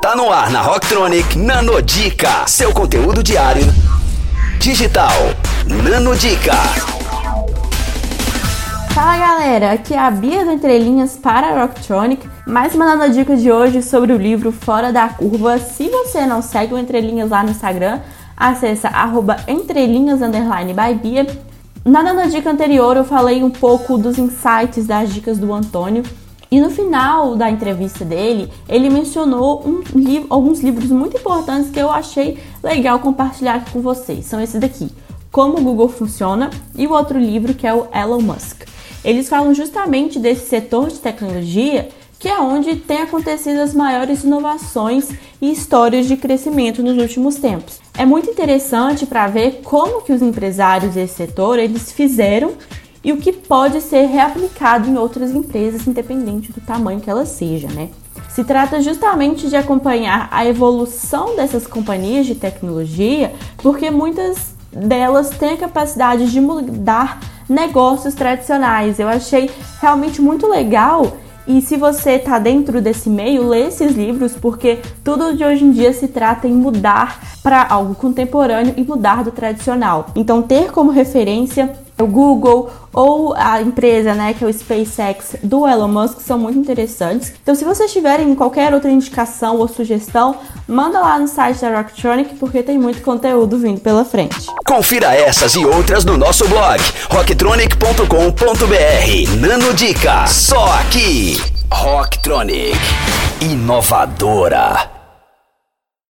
Tá no ar na Rocktronic Nanodica, seu conteúdo diário digital. Nanodica. Fala galera, aqui é a Bia do Entrelinhas para a Rocktronic. Mais uma nanodica de hoje sobre o livro Fora da Curva. Se você não segue o Entrelinhas lá no Instagram, acessa entrelinhas by Bia. Na nanodica anterior eu falei um pouco dos insights das dicas do Antônio e no final da entrevista dele, ele mencionou um li alguns livros muito importantes que eu achei legal compartilhar aqui com vocês. São esses daqui: Como o Google Funciona e o outro livro que é o Elon Musk. Eles falam justamente desse setor de tecnologia que é onde tem acontecido as maiores inovações e histórias de crescimento nos últimos tempos. É muito interessante para ver como que os empresários desse setor eles fizeram e o que pode ser reaplicado em outras empresas, independente do tamanho que ela seja, né? Se trata justamente de acompanhar a evolução dessas companhias de tecnologia, porque muitas delas têm a capacidade de mudar negócios tradicionais. Eu achei realmente muito legal e se você está dentro desse meio, lê esses livros, porque tudo de hoje em dia se trata em mudar para algo contemporâneo e mudar do tradicional. Então, ter como referência o Google ou a empresa, né, que é o SpaceX do Elon Musk, são muito interessantes. Então, se vocês tiverem qualquer outra indicação ou sugestão, manda lá no site da Rocktronic, porque tem muito conteúdo vindo pela frente. Confira essas e outras no nosso blog rocktronic.com.br. Nano Dica, só aqui. Rocktronic, inovadora.